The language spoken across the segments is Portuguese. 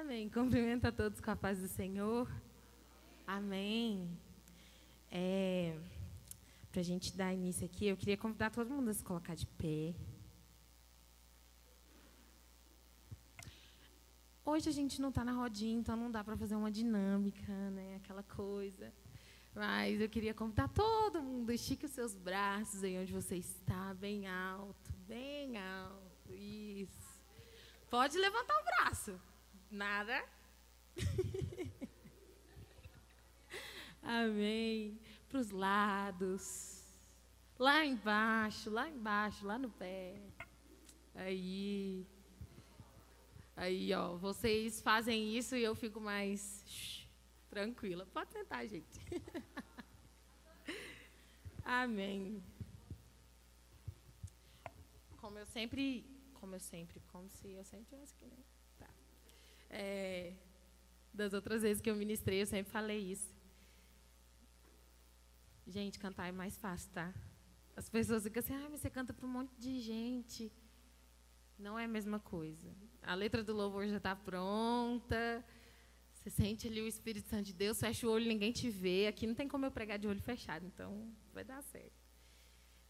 Amém. Cumprimento a todos com a paz do Senhor. Amém. É, Para a gente dar início aqui, eu queria convidar todo mundo a se colocar de pé. Hoje a gente não está na rodinha, então não dá para fazer uma dinâmica, né? Aquela coisa. Mas eu queria convidar todo mundo, estique os seus braços aí onde você está, bem alto, bem alto. Isso. Pode levantar o braço. Nada. Amém. Para os lados. Lá embaixo, lá embaixo, lá no pé. Aí. Aí, ó, vocês fazem isso e eu fico mais shh, tranquila. Pode sentar, gente. Amém. Como eu sempre, como eu sempre, como se eu sempre tivesse aqui, né? É, das outras vezes que eu ministrei, eu sempre falei isso. Gente, cantar é mais fácil, tá? As pessoas ficam assim, ah, mas você canta para um monte de gente. Não é a mesma coisa. A letra do louvor já está pronta. Você sente ali o Espírito Santo de Deus, fecha o olho, ninguém te vê. Aqui não tem como eu pregar de olho fechado, então vai dar certo.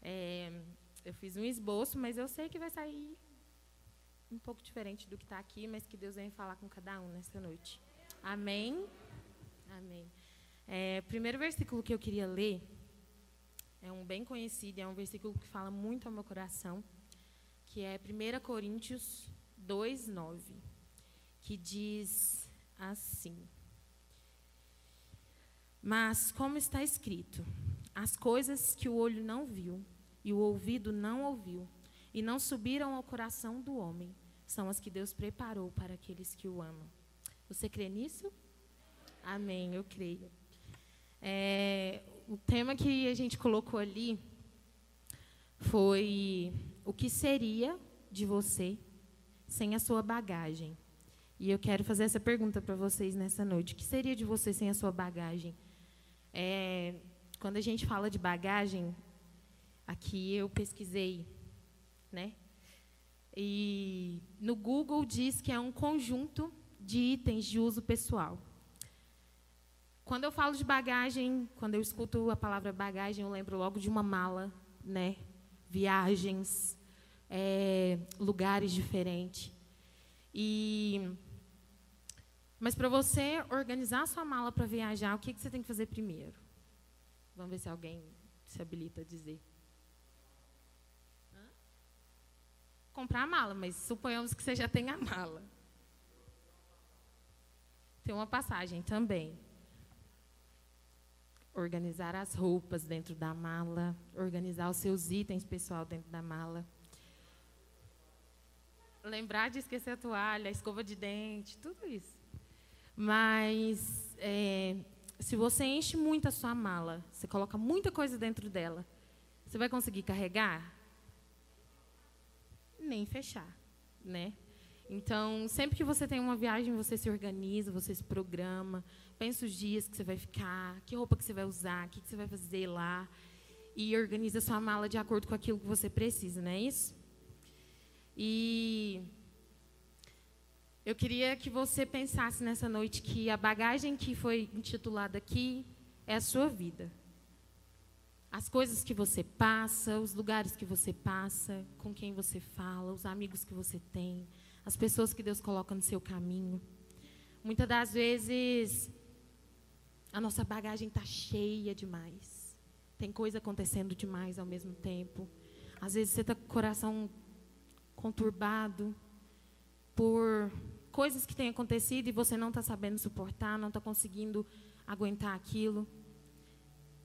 É, eu fiz um esboço, mas eu sei que vai sair um pouco diferente do que está aqui, mas que Deus venha falar com cada um nessa noite. Amém? Amém. É, primeiro versículo que eu queria ler é um bem conhecido, é um versículo que fala muito ao meu coração que é 1 Coríntios 2, 9, que diz assim: Mas, como está escrito, as coisas que o olho não viu e o ouvido não ouviu e não subiram ao coração do homem, são as que Deus preparou para aqueles que o amam. Você crê nisso? Amém, eu creio. É, o tema que a gente colocou ali foi o que seria de você sem a sua bagagem. E eu quero fazer essa pergunta para vocês nessa noite: o que seria de você sem a sua bagagem? É, quando a gente fala de bagagem, aqui eu pesquisei, né? E no Google diz que é um conjunto de itens de uso pessoal. Quando eu falo de bagagem, quando eu escuto a palavra bagagem, eu lembro logo de uma mala, né? Viagens, é, lugares diferentes. E mas para você organizar sua mala para viajar, o que, que você tem que fazer primeiro? Vamos ver se alguém se habilita a dizer. Comprar a mala, mas suponhamos que você já tenha a mala. Tem uma passagem também. Organizar as roupas dentro da mala, organizar os seus itens pessoal dentro da mala lembrar de esquecer a toalha, a escova de dente, tudo isso. Mas é, se você enche muito a sua mala, você coloca muita coisa dentro dela, você vai conseguir carregar? Nem fechar, né? Então, sempre que você tem uma viagem, você se organiza, você se programa, pensa os dias que você vai ficar, que roupa que você vai usar, o que, que você vai fazer lá, e organiza sua mala de acordo com aquilo que você precisa, não é isso? E eu queria que você pensasse nessa noite que a bagagem que foi intitulada aqui é a sua vida. As coisas que você passa, os lugares que você passa, com quem você fala, os amigos que você tem, as pessoas que Deus coloca no seu caminho. Muitas das vezes a nossa bagagem está cheia demais. Tem coisa acontecendo demais ao mesmo tempo. Às vezes você está com o coração conturbado por coisas que têm acontecido e você não está sabendo suportar, não está conseguindo aguentar aquilo.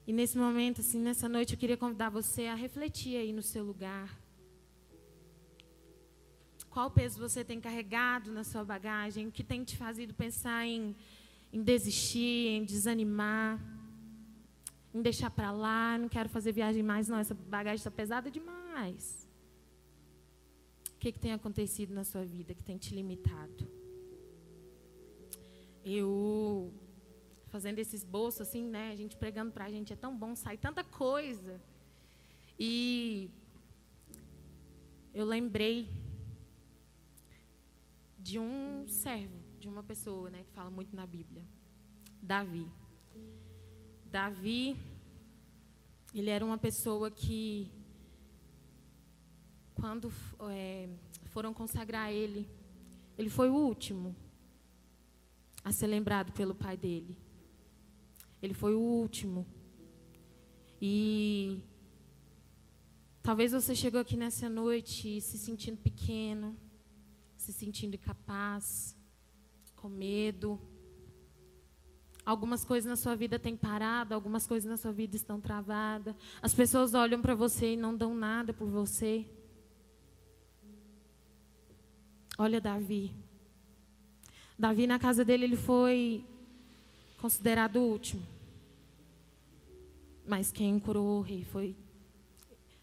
E nesse momento, assim, nessa noite, eu queria convidar você a refletir aí no seu lugar. Qual peso você tem carregado na sua bagagem? O que tem te fazido pensar em, em desistir, em desanimar, em deixar para lá? Não quero fazer viagem mais, não. Essa bagagem está pesada demais que, que tem acontecido na sua vida que tem te limitado? Eu, fazendo esse esboço, assim, né? A gente pregando para a gente, é tão bom, sai tanta coisa. E eu lembrei de um servo de uma pessoa, né, que fala muito na Bíblia. Davi. Davi, ele era uma pessoa que, quando é, foram consagrar ele, ele foi o último a ser lembrado pelo pai dele. Ele foi o último. E talvez você chegou aqui nessa noite se sentindo pequeno, se sentindo incapaz, com medo. Algumas coisas na sua vida têm parado, algumas coisas na sua vida estão travadas. As pessoas olham para você e não dão nada por você. Olha Davi. Davi na casa dele ele foi considerado o último. Mas quem coroou o rei foi.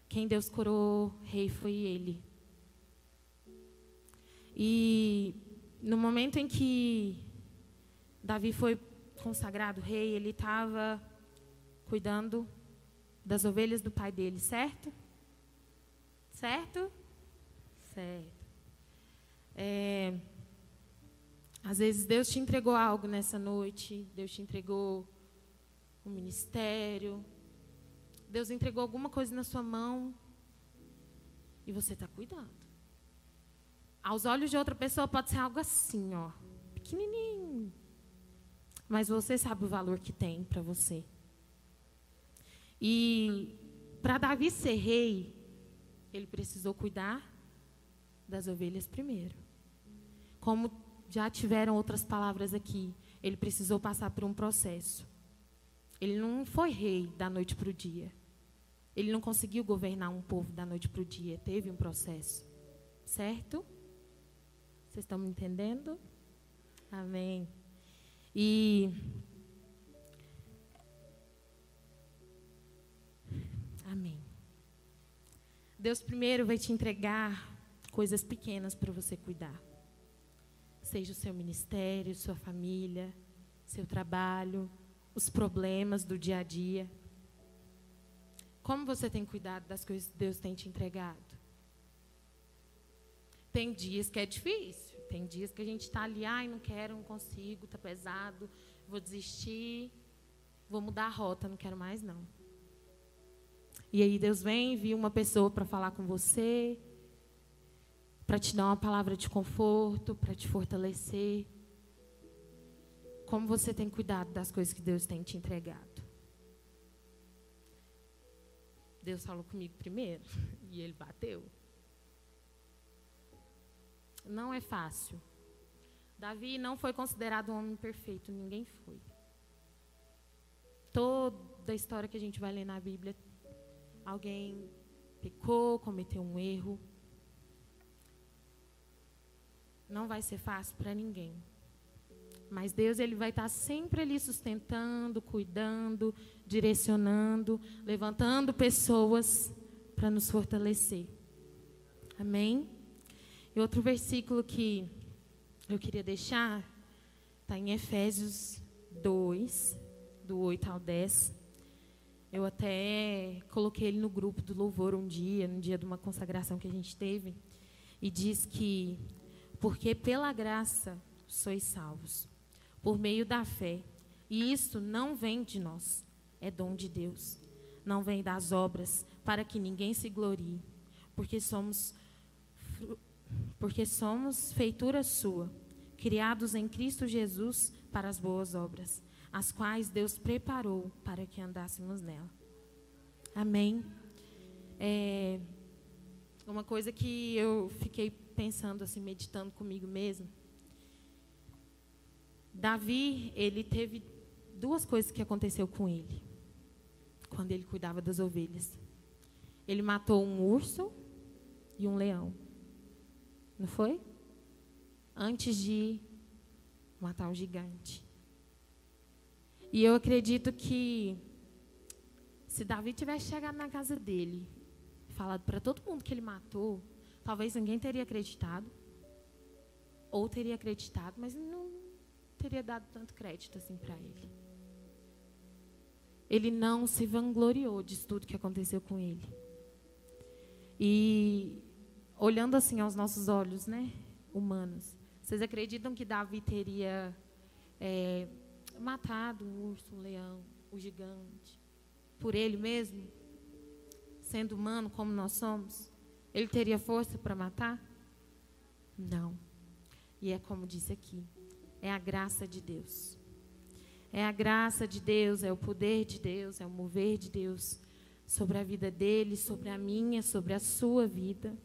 Quem Deus coroou rei foi ele. E no momento em que Davi foi consagrado rei, ele estava cuidando das ovelhas do pai dele, certo? Certo? Certo. É, às vezes Deus te entregou algo nessa noite, Deus te entregou um ministério, Deus entregou alguma coisa na sua mão e você está cuidando. Aos olhos de outra pessoa pode ser algo assim, ó, pequenininho. Mas você sabe o valor que tem para você. E para Davi ser rei, ele precisou cuidar das ovelhas primeiro. Como já tiveram outras palavras aqui, ele precisou passar por um processo. Ele não foi rei da noite para o dia. Ele não conseguiu governar um povo da noite para o dia. Teve um processo. Certo? Vocês estão me entendendo? Amém. E. Amém. Deus primeiro vai te entregar coisas pequenas para você cuidar. Seja o seu ministério, sua família, seu trabalho, os problemas do dia a dia. Como você tem cuidado das coisas que Deus tem te entregado? Tem dias que é difícil. Tem dias que a gente está ali, ai, não quero, não consigo, está pesado, vou desistir, vou mudar a rota, não quero mais não. E aí Deus vem, envia uma pessoa para falar com você, para te dar uma palavra de conforto, para te fortalecer. Como você tem cuidado das coisas que Deus tem te entregado? Deus falou comigo primeiro e ele bateu. Não é fácil. Davi não foi considerado um homem perfeito, ninguém foi. Toda a história que a gente vai ler na Bíblia, alguém pecou, cometeu um erro. Não vai ser fácil para ninguém. Mas Deus ele vai estar sempre ali sustentando, cuidando, direcionando, levantando pessoas para nos fortalecer. Amém? E outro versículo que eu queria deixar está em Efésios 2, do 8 ao 10. Eu até coloquei ele no grupo do louvor um dia, no dia de uma consagração que a gente teve, e diz que porque pela graça sois salvos por meio da fé. E isso não vem de nós, é dom de Deus. Não vem das obras, para que ninguém se glorie, porque somos porque somos feitura sua, criados em Cristo Jesus para as boas obras, as quais Deus preparou para que andássemos nela. Amém. É uma coisa que eu fiquei pensando assim, meditando comigo mesmo Davi, ele teve duas coisas que aconteceu com ele quando ele cuidava das ovelhas. Ele matou um urso e um leão. Não foi? Antes de matar um gigante. E eu acredito que se Davi tivesse chegado na casa dele, falado para todo mundo que ele matou, talvez ninguém teria acreditado. Ou teria acreditado, mas não, teria dado tanto crédito assim para ele. Ele não se vangloriou de tudo que aconteceu com ele. E olhando assim aos nossos olhos, né, humanos, Vocês acreditam que Davi teria é, matado o urso, o leão, o gigante, por ele mesmo? Sendo humano como nós somos? Ele teria força para matar? Não. E é como disse aqui: é a graça de Deus. É a graça de Deus, é o poder de Deus, é o mover de Deus sobre a vida dele, sobre a minha, sobre a sua vida.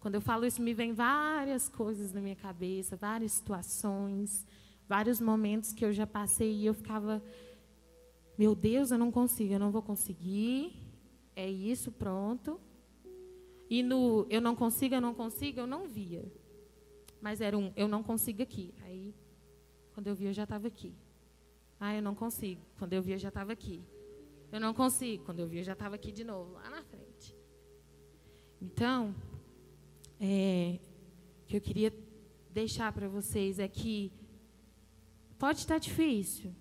Quando eu falo isso, me vem várias coisas na minha cabeça, várias situações, vários momentos que eu já passei e eu ficava, meu Deus, eu não consigo, eu não vou conseguir, é isso, pronto. E no eu não consigo, eu não consigo, eu não via. Mas era um eu não consigo aqui. Aí, quando eu vi, eu já estava aqui. Ah, eu não consigo. Quando eu vi, eu já estava aqui. Eu não consigo. Quando eu vi, eu já estava aqui de novo, lá na frente. Então, é, o que eu queria deixar para vocês é que pode estar difícil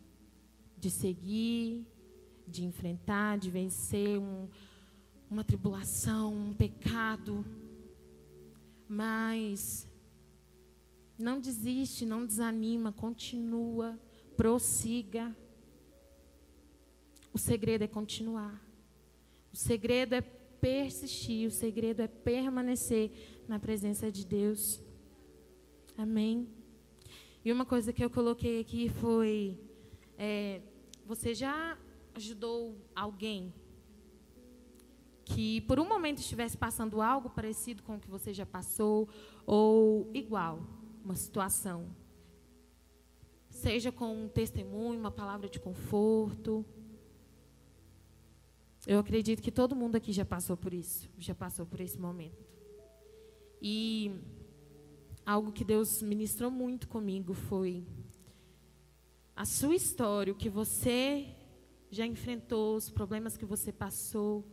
de seguir, de enfrentar, de vencer um, uma tribulação, um pecado, mas não desiste, não desanima, continua prossiga. O segredo é continuar. O segredo é persistir. O segredo é permanecer na presença de Deus. Amém. E uma coisa que eu coloquei aqui foi: é, você já ajudou alguém que por um momento estivesse passando algo parecido com o que você já passou ou igual, uma situação seja com um testemunho, uma palavra de conforto. Eu acredito que todo mundo aqui já passou por isso, já passou por esse momento. E algo que Deus ministrou muito comigo foi a sua história, o que você já enfrentou, os problemas que você passou,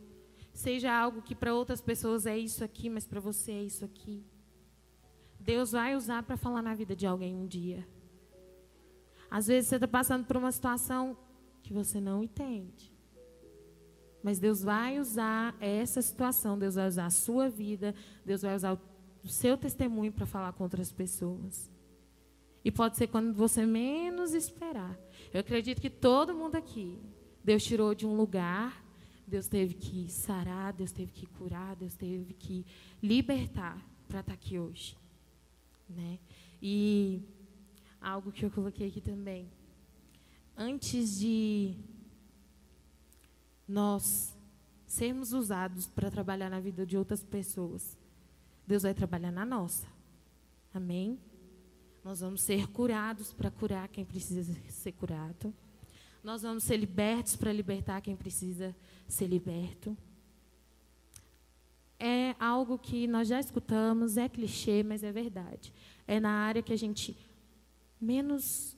seja algo que para outras pessoas é isso aqui, mas para você é isso aqui. Deus vai usar para falar na vida de alguém um dia. Às vezes você está passando por uma situação que você não entende. Mas Deus vai usar essa situação, Deus vai usar a sua vida, Deus vai usar o seu testemunho para falar com outras pessoas. E pode ser quando você menos esperar. Eu acredito que todo mundo aqui, Deus tirou de um lugar, Deus teve que sarar, Deus teve que curar, Deus teve que libertar para estar tá aqui hoje. Né? E algo que eu coloquei aqui também. Antes de nós sermos usados para trabalhar na vida de outras pessoas, Deus vai trabalhar na nossa. Amém? Nós vamos ser curados para curar quem precisa ser curado. Nós vamos ser libertos para libertar quem precisa ser liberto. É algo que nós já escutamos, é clichê, mas é verdade. É na área que a gente menos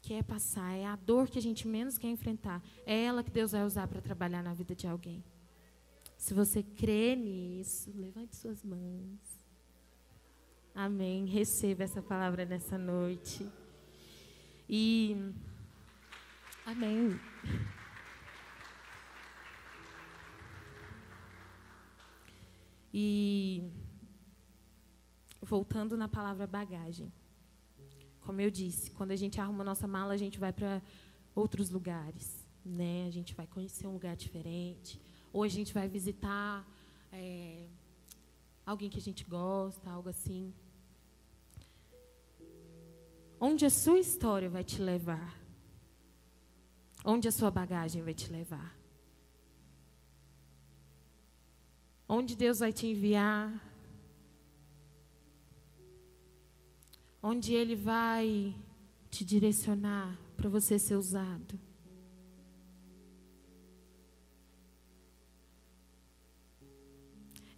quer passar, é a dor que a gente menos quer enfrentar. É ela que Deus vai usar para trabalhar na vida de alguém. Se você crê nisso, levante suas mãos. Amém. Receba essa palavra nessa noite. E. Amém. E. Voltando na palavra bagagem. Como eu disse, quando a gente arruma nossa mala, a gente vai para outros lugares, né? A gente vai conhecer um lugar diferente, ou a gente vai visitar é, alguém que a gente gosta, algo assim. Onde a sua história vai te levar? Onde a sua bagagem vai te levar? Onde Deus vai te enviar? onde Ele vai te direcionar para você ser usado.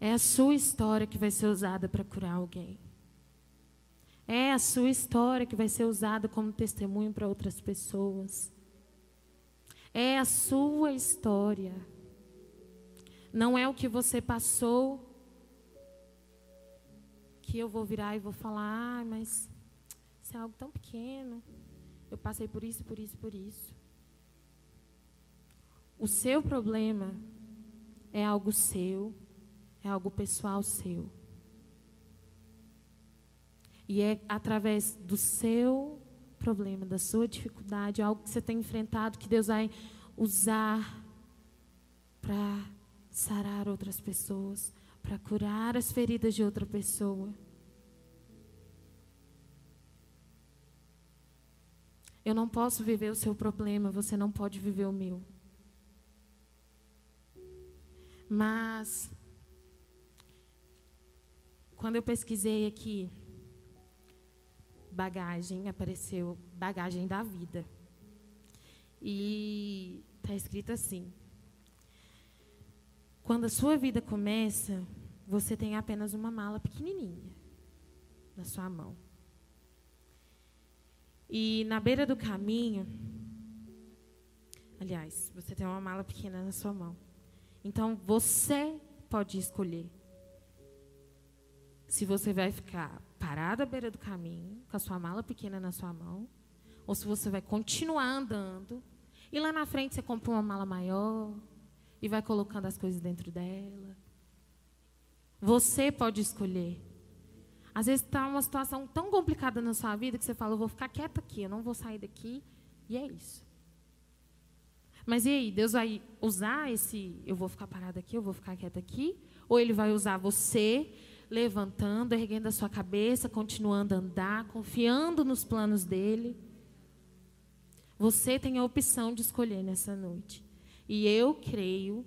É a sua história que vai ser usada para curar alguém. É a sua história que vai ser usada como testemunho para outras pessoas. É a sua história. Não é o que você passou que eu vou virar e vou falar, ah, mas isso é algo tão pequeno. Eu passei por isso, por isso, por isso. O seu problema é algo seu, é algo pessoal seu. E é através do seu problema, da sua dificuldade, algo que você tem enfrentado, que Deus vai usar para sarar outras pessoas, para curar as feridas de outra pessoa. Eu não posso viver o seu problema, você não pode viver o meu. Mas, quando eu pesquisei aqui, bagagem, apareceu bagagem da vida. E está escrito assim: quando a sua vida começa, você tem apenas uma mala pequenininha na sua mão. E na beira do caminho, aliás, você tem uma mala pequena na sua mão. Então você pode escolher se você vai ficar parado à beira do caminho, com a sua mala pequena na sua mão, ou se você vai continuar andando e lá na frente você compra uma mala maior e vai colocando as coisas dentro dela. Você pode escolher. Às vezes está uma situação tão complicada na sua vida que você fala, eu vou ficar quieta aqui, eu não vou sair daqui, e é isso. Mas e aí, Deus vai usar esse, eu vou ficar parada aqui, eu vou ficar quieta aqui? Ou Ele vai usar você levantando, erguendo a sua cabeça, continuando a andar, confiando nos planos dEle? Você tem a opção de escolher nessa noite. E eu creio,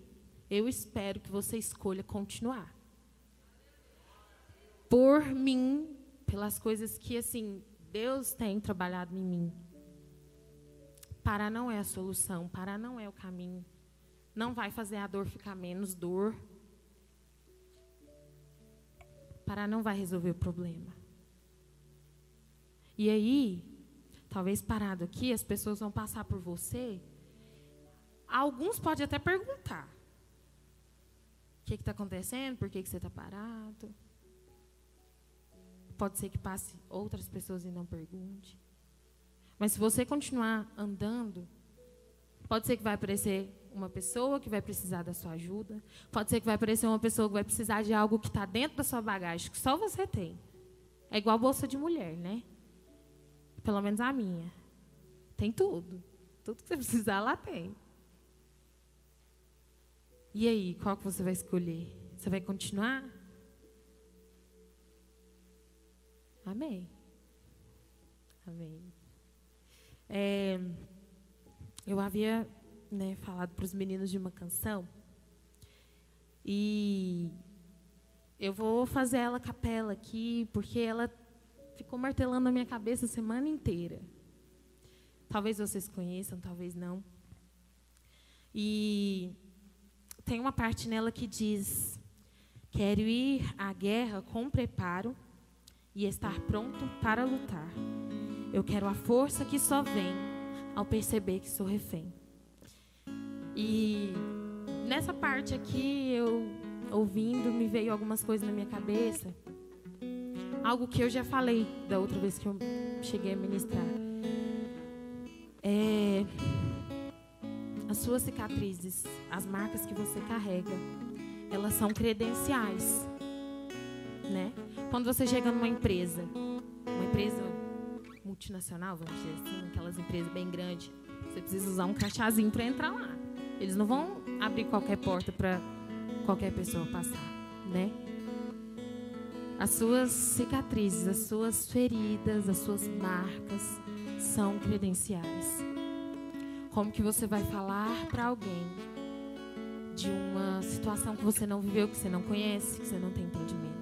eu espero que você escolha continuar por mim, pelas coisas que assim Deus tem trabalhado em mim. Parar não é a solução, parar não é o caminho. Não vai fazer a dor ficar menos dor. Parar não vai resolver o problema. E aí, talvez parado aqui, as pessoas vão passar por você. Alguns podem até perguntar: o que está acontecendo? Por que, que você está parado? Pode ser que passe outras pessoas e não pergunte. Mas se você continuar andando, pode ser que vai aparecer uma pessoa que vai precisar da sua ajuda. Pode ser que vai aparecer uma pessoa que vai precisar de algo que está dentro da sua bagagem, que só você tem. É igual bolsa de mulher, né? Pelo menos a minha. Tem tudo. Tudo que você precisar, lá tem. E aí, qual que você vai escolher? Você vai continuar Amém. Amém. É, eu havia né, falado para os meninos de uma canção e eu vou fazer ela capela aqui porque ela ficou martelando na minha cabeça a semana inteira. Talvez vocês conheçam, talvez não. E tem uma parte nela que diz: Quero ir à guerra com preparo e estar pronto para lutar. Eu quero a força que só vem ao perceber que sou refém. E nessa parte aqui, eu ouvindo, me veio algumas coisas na minha cabeça. Algo que eu já falei da outra vez que eu cheguei a ministrar. É, as suas cicatrizes, as marcas que você carrega, elas são credenciais, né? Quando você chega numa empresa, uma empresa multinacional, vamos dizer assim, aquelas empresas bem grandes, você precisa usar um crachazinho para entrar lá. Eles não vão abrir qualquer porta para qualquer pessoa passar, né? As suas cicatrizes, as suas feridas, as suas marcas são credenciais. Como que você vai falar para alguém de uma situação que você não viveu, que você não conhece, que você não tem entendimento?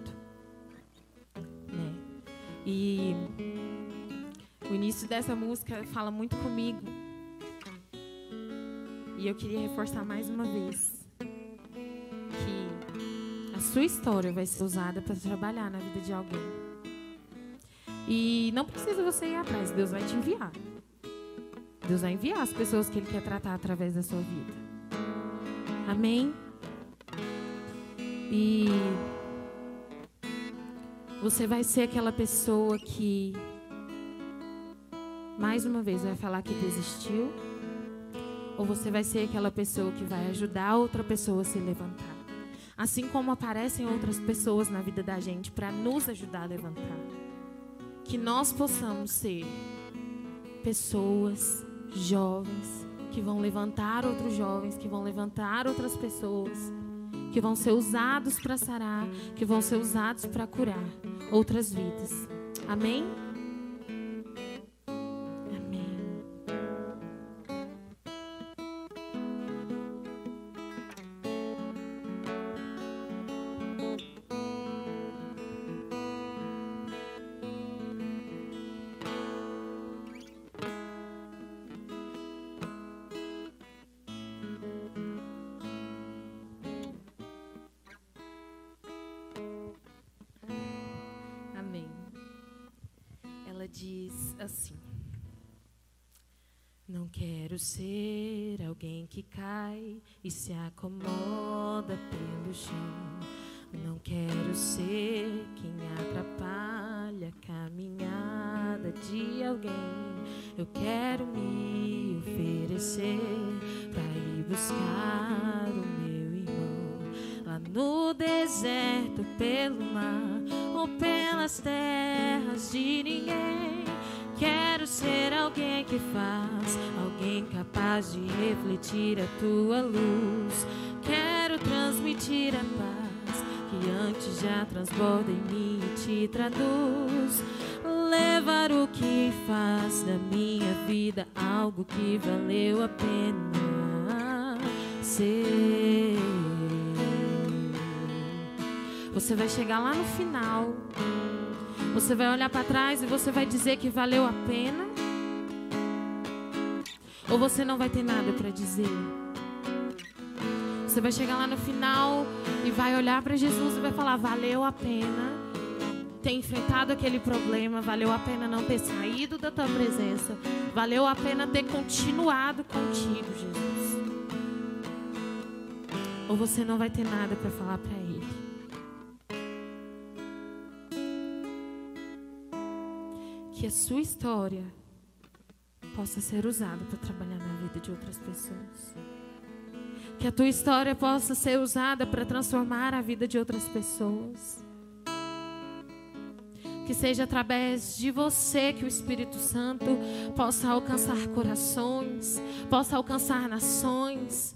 E o início dessa música fala muito comigo. E eu queria reforçar mais uma vez que a sua história vai ser usada para trabalhar na vida de alguém. E não precisa você ir atrás, Deus vai te enviar. Deus vai enviar as pessoas que Ele quer tratar através da sua vida. Amém? E você vai ser aquela pessoa que, mais uma vez, vai falar que desistiu? Ou você vai ser aquela pessoa que vai ajudar outra pessoa a se levantar? Assim como aparecem outras pessoas na vida da gente para nos ajudar a levantar. que nós possamos ser pessoas, jovens, que vão levantar outros jovens, que vão levantar outras pessoas, que vão ser usados para sarar, que vão ser usados para curar outras vidas. Amém? Diz assim: Não quero ser alguém que cai e se acomoda pelo chão. Não quero ser quem atrapalha a caminhada de alguém. Eu quero me oferecer para ir buscar o meu irmão lá no deserto, pelo mar ou pelas terras de ninguém. Alguém que faz, alguém capaz de refletir a tua luz. Quero transmitir a paz que antes já transborda em mim e te traduz. Levar o que faz da minha vida algo que valeu a pena ser. Você vai chegar lá no final. Você vai olhar para trás e você vai dizer que valeu a pena. Ou você não vai ter nada para dizer. Você vai chegar lá no final e vai olhar para Jesus e vai falar: valeu a pena ter enfrentado aquele problema, valeu a pena não ter saído da tua presença, valeu a pena ter continuado contigo, Jesus. Ou você não vai ter nada para falar para Ele. que a sua história possa ser usada para trabalhar na vida de outras pessoas. Que a tua história possa ser usada para transformar a vida de outras pessoas. Que seja através de você que o Espírito Santo possa alcançar corações, possa alcançar nações.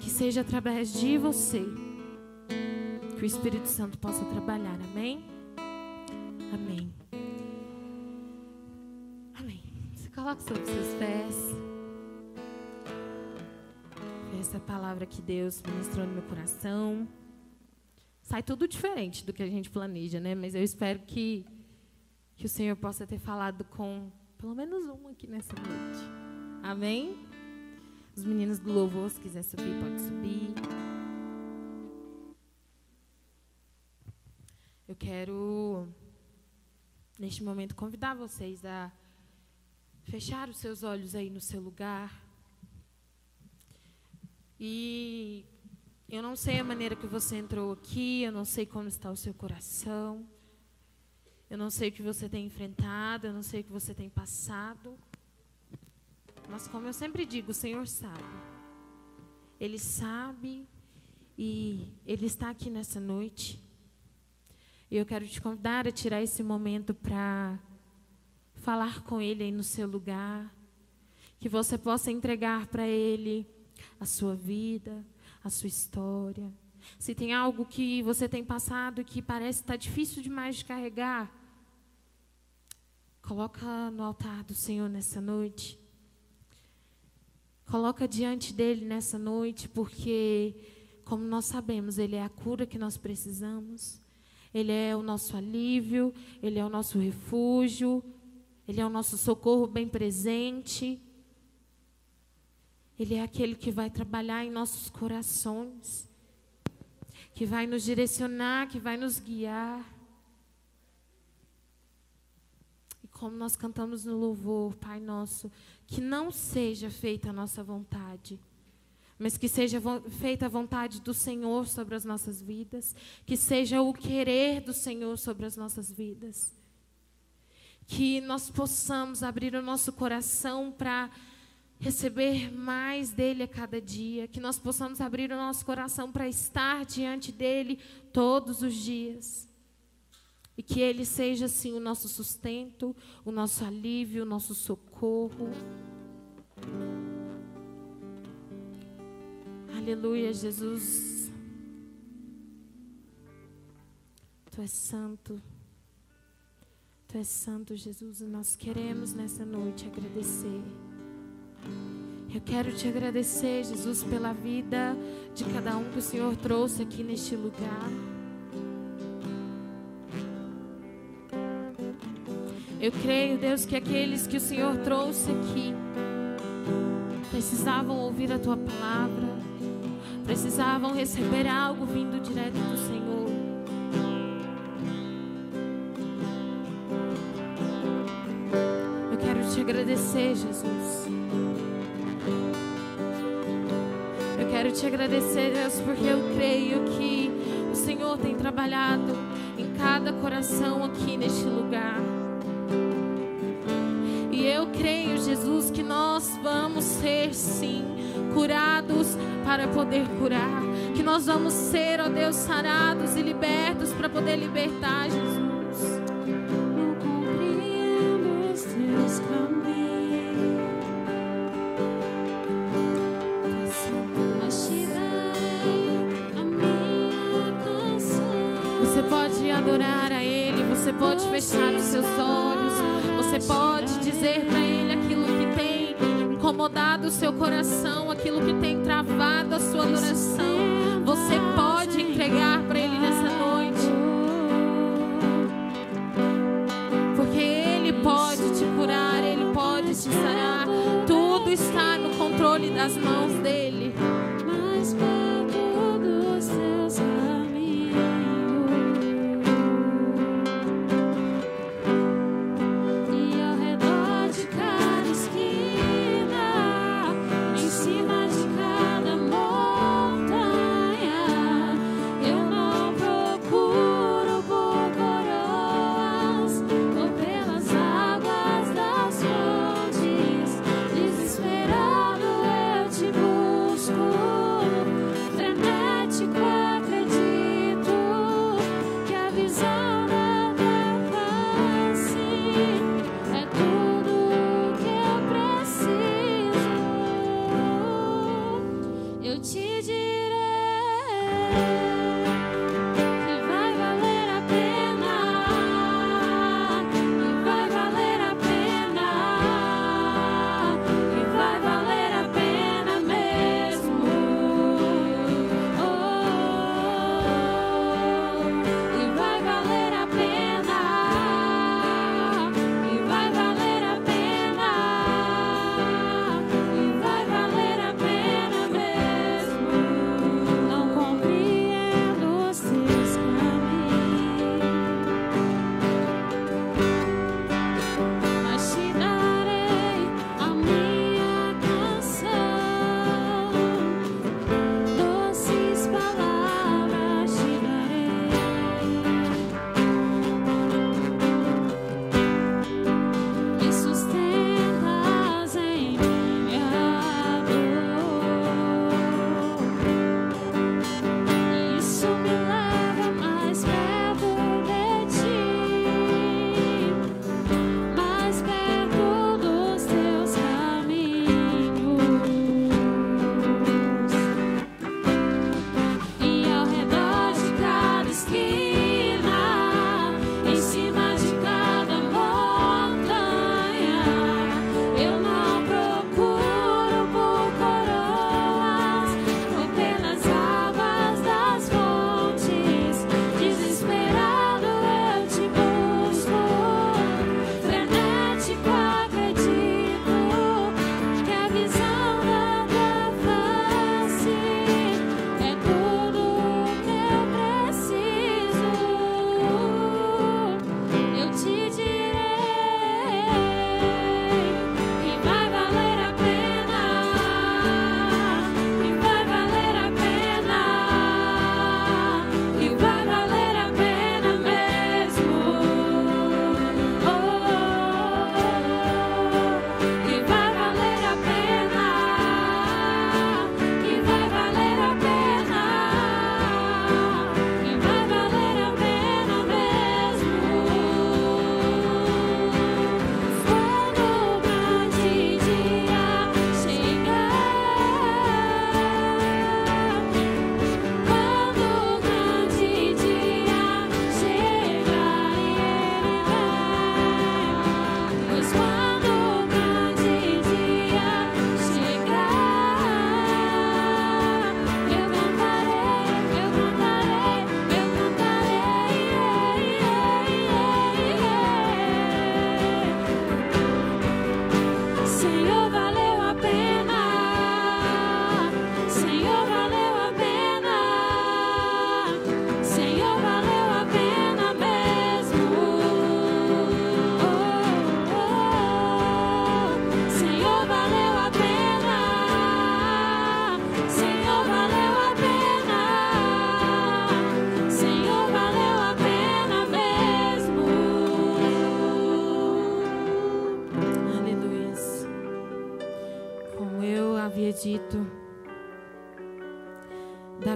Que seja através de você que o Espírito Santo possa trabalhar. Amém? Amém. Coloque sobre seus pés. Essa palavra que Deus ministrou no meu coração. Sai tudo diferente do que a gente planeja, né? Mas eu espero que, que o Senhor possa ter falado com pelo menos um aqui nessa noite. Amém? Os meninos do louvor, se quiser subir, pode subir. Eu quero neste momento, convidar vocês a fechar os seus olhos aí no seu lugar. E eu não sei a maneira que você entrou aqui, eu não sei como está o seu coração, eu não sei o que você tem enfrentado, eu não sei o que você tem passado. Mas, como eu sempre digo, o Senhor sabe. Ele sabe e Ele está aqui nessa noite. E eu quero te convidar a tirar esse momento para falar com Ele aí no seu lugar. Que você possa entregar para Ele a sua vida, a sua história. Se tem algo que você tem passado que parece estar tá difícil demais de carregar, coloca no altar do Senhor nessa noite. Coloca diante dele nessa noite, porque, como nós sabemos, Ele é a cura que nós precisamos. Ele é o nosso alívio, Ele é o nosso refúgio, Ele é o nosso socorro bem presente. Ele é aquele que vai trabalhar em nossos corações, que vai nos direcionar, que vai nos guiar. E como nós cantamos no louvor, Pai nosso, que não seja feita a nossa vontade mas que seja feita a vontade do Senhor sobre as nossas vidas, que seja o querer do Senhor sobre as nossas vidas. Que nós possamos abrir o nosso coração para receber mais dele a cada dia, que nós possamos abrir o nosso coração para estar diante dele todos os dias. E que Ele seja, assim, o nosso sustento, o nosso alívio, o nosso socorro. Aleluia, Jesus. Tu és santo. Tu és santo, Jesus, e nós queremos nessa noite agradecer. Eu quero te agradecer, Jesus, pela vida de cada um que o Senhor trouxe aqui neste lugar. Eu creio, Deus, que aqueles que o Senhor trouxe aqui precisavam ouvir a tua palavra, precisavam receber algo vindo direto do Senhor. Agradecer, Jesus. Eu quero te agradecer, Deus, porque eu creio que o Senhor tem trabalhado em cada coração aqui neste lugar. E eu creio, Jesus, que nós vamos ser sim curados para poder curar. Que nós vamos ser, ó Deus, sarados e libertos para poder libertar, Jesus. Pode fechar os seus olhos, você pode dizer para Ele aquilo que tem incomodado o seu coração, aquilo que tem travado a sua adoração. Você pode entregar para Ele nessa noite, porque Ele pode te curar, Ele pode te sarar. Tudo está no controle das mãos dEle.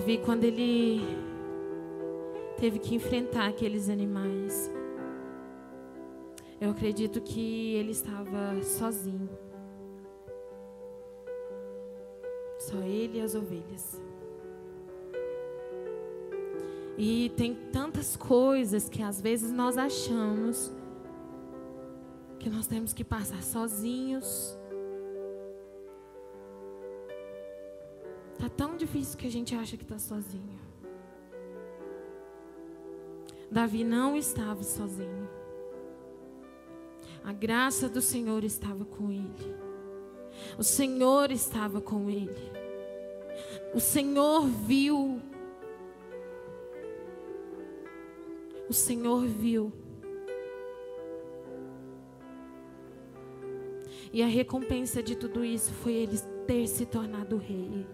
Davi, quando ele teve que enfrentar aqueles animais, eu acredito que ele estava sozinho. Só ele e as ovelhas. E tem tantas coisas que às vezes nós achamos que nós temos que passar sozinhos. Tá tão difícil que a gente acha que está sozinho. Davi não estava sozinho. A graça do Senhor estava com ele. O Senhor estava com ele. O Senhor viu. O Senhor viu. E a recompensa de tudo isso foi ele ter se tornado rei.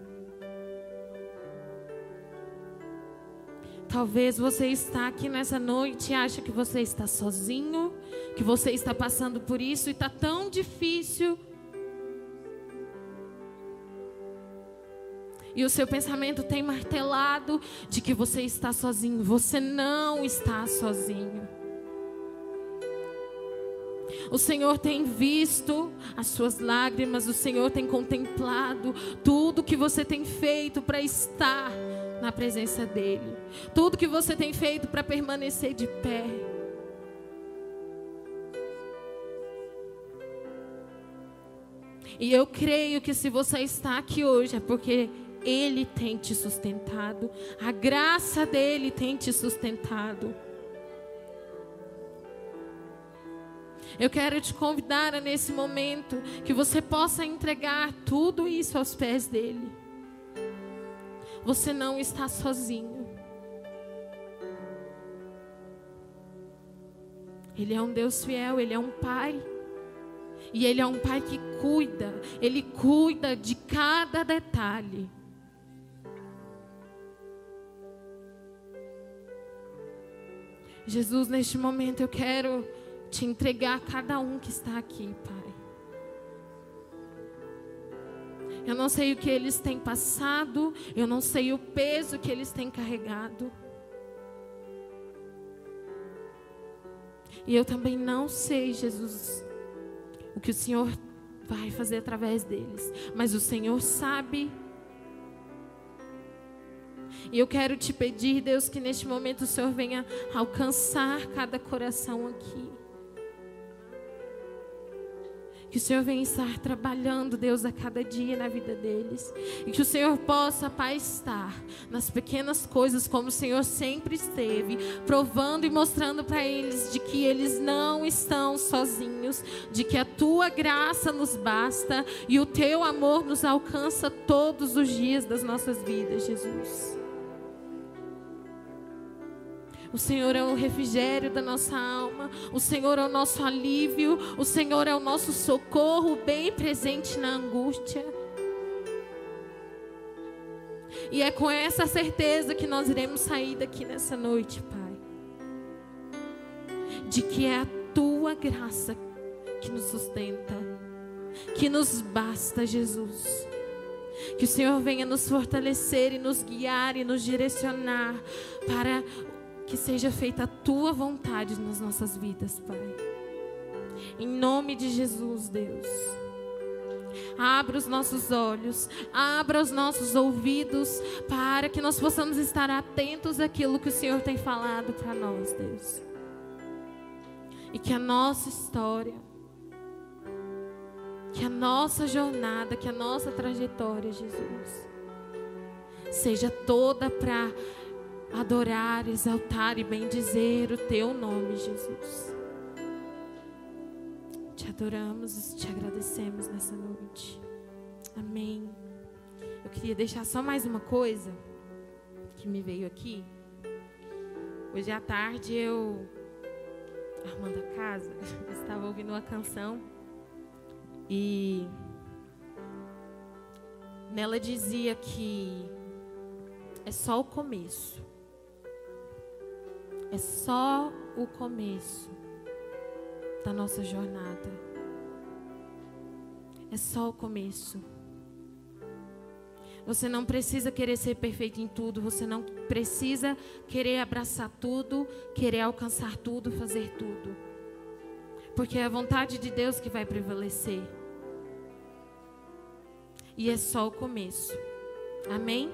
Talvez você está aqui nessa noite e acha que você está sozinho, que você está passando por isso e está tão difícil. E o seu pensamento tem martelado de que você está sozinho. Você não está sozinho. O Senhor tem visto as suas lágrimas, o Senhor tem contemplado tudo que você tem feito para estar na presença dEle, tudo que você tem feito para permanecer de pé. E eu creio que se você está aqui hoje é porque Ele tem te sustentado, a graça dele tem te sustentado. Eu quero te convidar a nesse momento que você possa entregar tudo isso aos pés dele. Você não está sozinho. Ele é um Deus fiel, ele é um pai. E ele é um pai que cuida, ele cuida de cada detalhe. Jesus, neste momento eu quero te entregar a cada um que está aqui, Pai. Eu não sei o que eles têm passado, eu não sei o peso que eles têm carregado. E eu também não sei, Jesus, o que o Senhor vai fazer através deles, mas o Senhor sabe. E eu quero te pedir, Deus, que neste momento o Senhor venha alcançar cada coração aqui. Que o Senhor venha estar trabalhando, Deus, a cada dia na vida deles. E que o Senhor possa, Pai, estar nas pequenas coisas, como o Senhor sempre esteve, provando e mostrando para eles de que eles não estão sozinhos, de que a tua graça nos basta e o teu amor nos alcança todos os dias das nossas vidas, Jesus. O Senhor é o refrigério da nossa alma. O Senhor é o nosso alívio. O Senhor é o nosso socorro, bem presente na angústia. E é com essa certeza que nós iremos sair daqui nessa noite, Pai. De que é a tua graça que nos sustenta, que nos basta, Jesus. Que o Senhor venha nos fortalecer e nos guiar e nos direcionar para que seja feita a tua vontade nas nossas vidas, Pai. Em nome de Jesus, Deus. Abra os nossos olhos, abra os nossos ouvidos, para que nós possamos estar atentos àquilo que o Senhor tem falado para nós, Deus. E que a nossa história, que a nossa jornada, que a nossa trajetória, Jesus, seja toda para adorar, exaltar e bendizer o teu nome, Jesus. Te adoramos e te agradecemos nessa noite. Amém. Eu queria deixar só mais uma coisa que me veio aqui. Hoje à tarde eu, arrumando a casa, estava ouvindo uma canção e nela dizia que é só o começo. É só o começo da nossa jornada. É só o começo. Você não precisa querer ser perfeito em tudo, você não precisa querer abraçar tudo, querer alcançar tudo, fazer tudo. Porque é a vontade de Deus que vai prevalecer. E é só o começo. Amém?